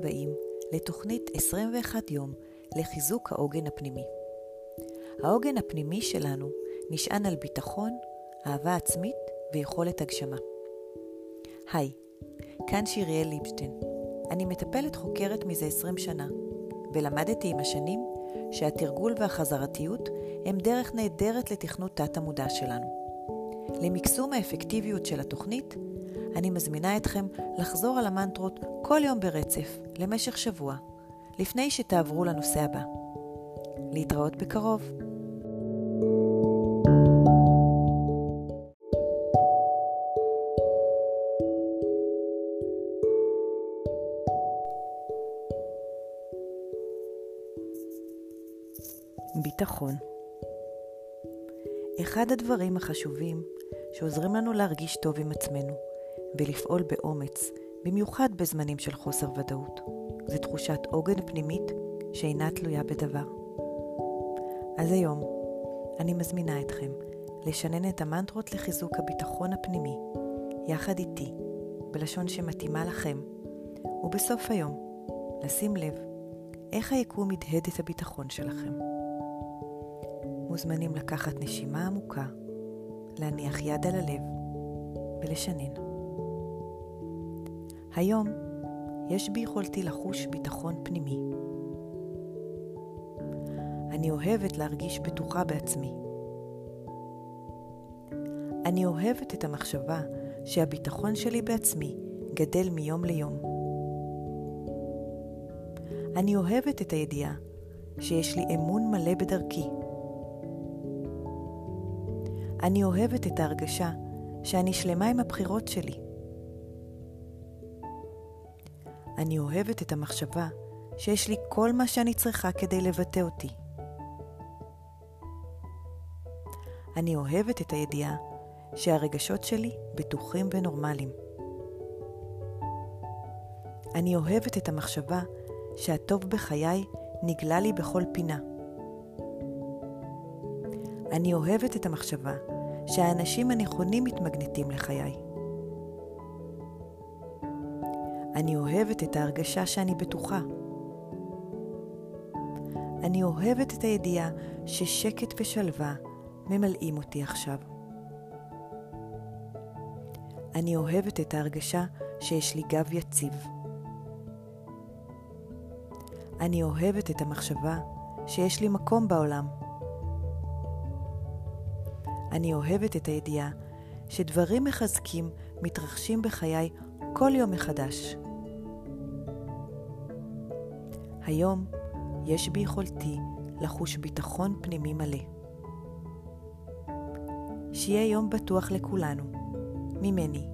הבאים לתוכנית 21 יום לחיזוק העוגן הפנימי. העוגן הפנימי שלנו נשען על ביטחון, אהבה עצמית ויכולת הגשמה. היי, כאן שיריאל ליבשטיין. אני מטפלת חוקרת מזה 20 שנה, ולמדתי עם השנים שהתרגול והחזרתיות הם דרך נהדרת לתכנות תת-המודע שלנו. למקסום האפקטיביות של התוכנית, אני מזמינה אתכם לחזור על המנטרות כל יום ברצף, למשך שבוע, לפני שתעברו לנושא הבא. להתראות בקרוב. ביטחון אחד הדברים החשובים שעוזרים לנו להרגיש טוב עם עצמנו ולפעול באומץ, במיוחד בזמנים של חוסר ודאות. זו תחושת עוגן פנימית שאינה תלויה בדבר. אז היום אני מזמינה אתכם לשנן את המנטרות לחיזוק הביטחון הפנימי, יחד איתי, בלשון שמתאימה לכם, ובסוף היום לשים לב איך היקום הדהד את הביטחון שלכם. מוזמנים לקחת נשימה עמוקה, להניח יד על הלב ולשנן. היום יש ביכולתי לחוש ביטחון פנימי. אני אוהבת להרגיש בטוחה בעצמי. אני אוהבת את המחשבה שהביטחון שלי בעצמי גדל מיום ליום. אני אוהבת את הידיעה שיש לי אמון מלא בדרכי. אני אוהבת את ההרגשה שאני שלמה עם הבחירות שלי. אני אוהבת את המחשבה שיש לי כל מה שאני צריכה כדי לבטא אותי. אני אוהבת את הידיעה שהרגשות שלי בטוחים ונורמליים. אני אוהבת את המחשבה שהטוב בחיי נגלה לי בכל פינה. אני אוהבת את המחשבה שהאנשים הנכונים מתמגנטים לחיי. אני אוהבת את ההרגשה שאני בטוחה. אני אוהבת את הידיעה ששקט ושלווה ממלאים אותי עכשיו. אני אוהבת את ההרגשה שיש לי גב יציב. אני אוהבת את המחשבה שיש לי מקום בעולם. אני אוהבת את הידיעה שדברים מחזקים מתרחשים בחיי כל יום מחדש. היום יש ביכולתי לחוש ביטחון פנימי מלא. שיהיה יום בטוח לכולנו. ממני,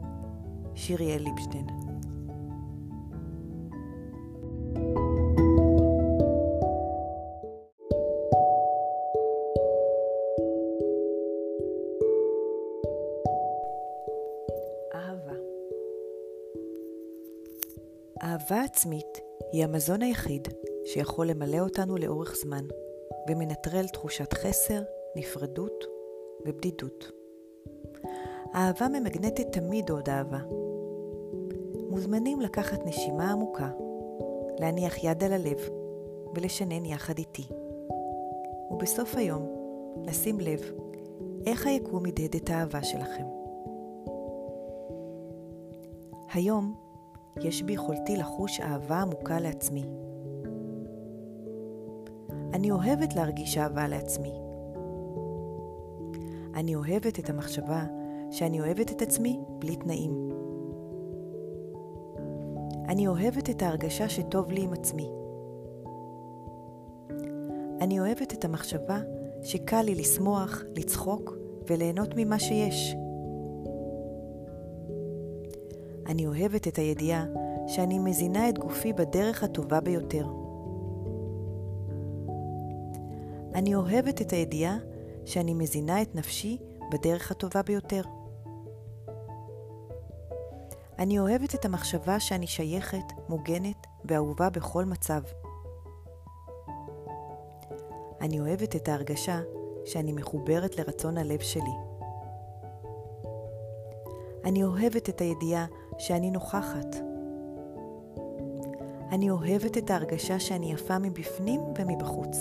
שיריאל ליבשטיין. אהבה עצמית היא המזון היחיד שיכול למלא אותנו לאורך זמן ומנטרל תחושת חסר, נפרדות ובדידות. אהבה ממגנטת תמיד עוד אהבה. מוזמנים לקחת נשימה עמוקה, להניח יד על הלב ולשנן יחד איתי. ובסוף היום, לשים לב איך היקום הדהד את האהבה שלכם. היום יש ביכולתי לחוש אהבה עמוקה לעצמי. אני אוהבת להרגיש אהבה לעצמי. אני אוהבת את המחשבה שאני אוהבת את עצמי בלי תנאים. אני אוהבת את ההרגשה שטוב לי עם עצמי. אני אוהבת את המחשבה שקל לי לשמוח, לצחוק וליהנות ממה שיש. אני אוהבת את הידיעה שאני מזינה את גופי בדרך הטובה ביותר. אני אוהבת את הידיעה שאני מזינה את נפשי בדרך הטובה ביותר. אני אוהבת את המחשבה שאני שייכת, מוגנת ואהובה בכל מצב. אני אוהבת את ההרגשה שאני מחוברת לרצון הלב שלי. אני אוהבת את הידיעה שאני נוכחת. אני אוהבת את ההרגשה שאני יפה מבפנים ומבחוץ.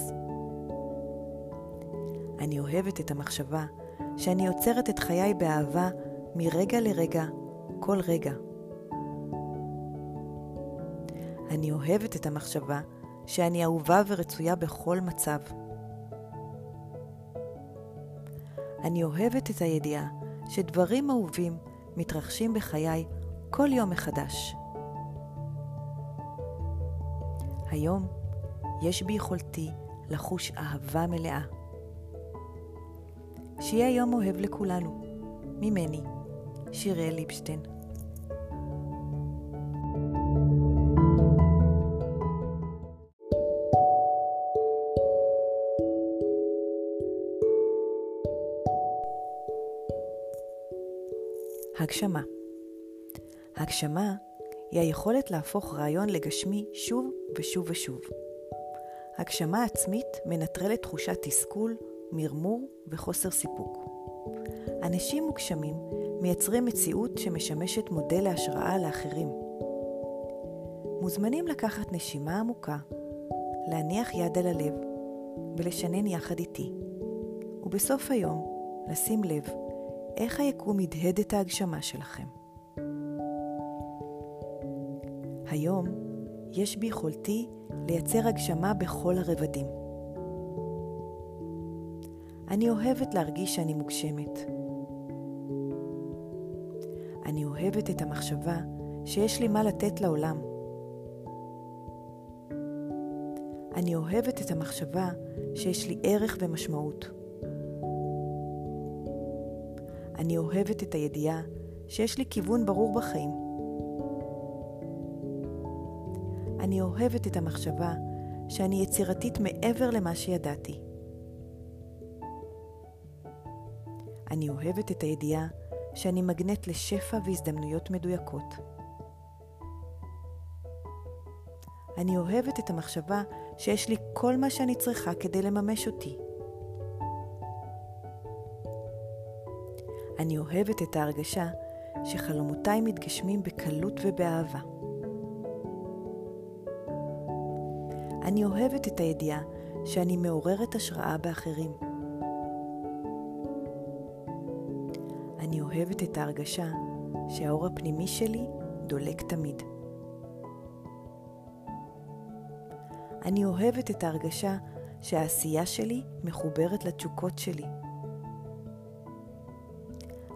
אני אוהבת את המחשבה שאני עוצרת את חיי באהבה מרגע לרגע, כל רגע. אני אוהבת את המחשבה שאני אהובה ורצויה בכל מצב. אני אוהבת את הידיעה שדברים אהובים מתרחשים בחיי כל יום מחדש. היום יש ביכולתי לחוש אהבה מלאה. שיהיה יום אוהב לכולנו. ממני, שיראל ליבשטיין. הגשמה הגשמה היא היכולת להפוך רעיון לגשמי שוב ושוב ושוב. הגשמה עצמית מנטרלת תחושת תסכול, מרמור וחוסר סיפוק. אנשים מוגשמים מייצרים מציאות שמשמשת מודל להשראה לאחרים. מוזמנים לקחת נשימה עמוקה, להניח יד על הלב ולשנן יחד איתי. ובסוף היום לשים לב איך היקום הדהד את ההגשמה שלכם. היום יש ביכולתי לייצר הגשמה בכל הרבדים. אני אוהבת להרגיש שאני מוגשמת. אני אוהבת את המחשבה שיש לי מה לתת לעולם. אני אוהבת את המחשבה שיש לי ערך ומשמעות. אני אוהבת את הידיעה שיש לי כיוון ברור בחיים. אני אוהבת את המחשבה שאני יצירתית מעבר למה שידעתי. אני אוהבת את הידיעה שאני מגנט לשפע והזדמנויות מדויקות. אני אוהבת את המחשבה שיש לי כל מה שאני צריכה כדי לממש אותי. אני אוהבת את ההרגשה שחלומותיי מתגשמים בקלות ובאהבה. אני אוהבת את הידיעה שאני מעוררת השראה באחרים. אני אוהבת את ההרגשה שהאור הפנימי שלי דולק תמיד. אני אוהבת את ההרגשה שהעשייה שלי מחוברת לתשוקות שלי.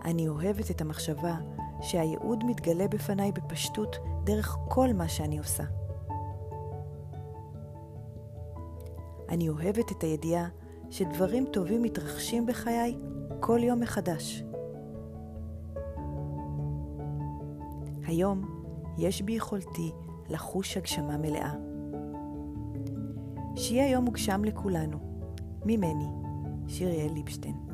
אני אוהבת את המחשבה שהייעוד מתגלה בפניי בפשטות דרך כל מה שאני עושה. אני אוהבת את הידיעה שדברים טובים מתרחשים בחיי כל יום מחדש. היום יש ביכולתי לחוש הגשמה מלאה. שיהיה יום מוגשם לכולנו. ממני, שיריאל ליבשטיין.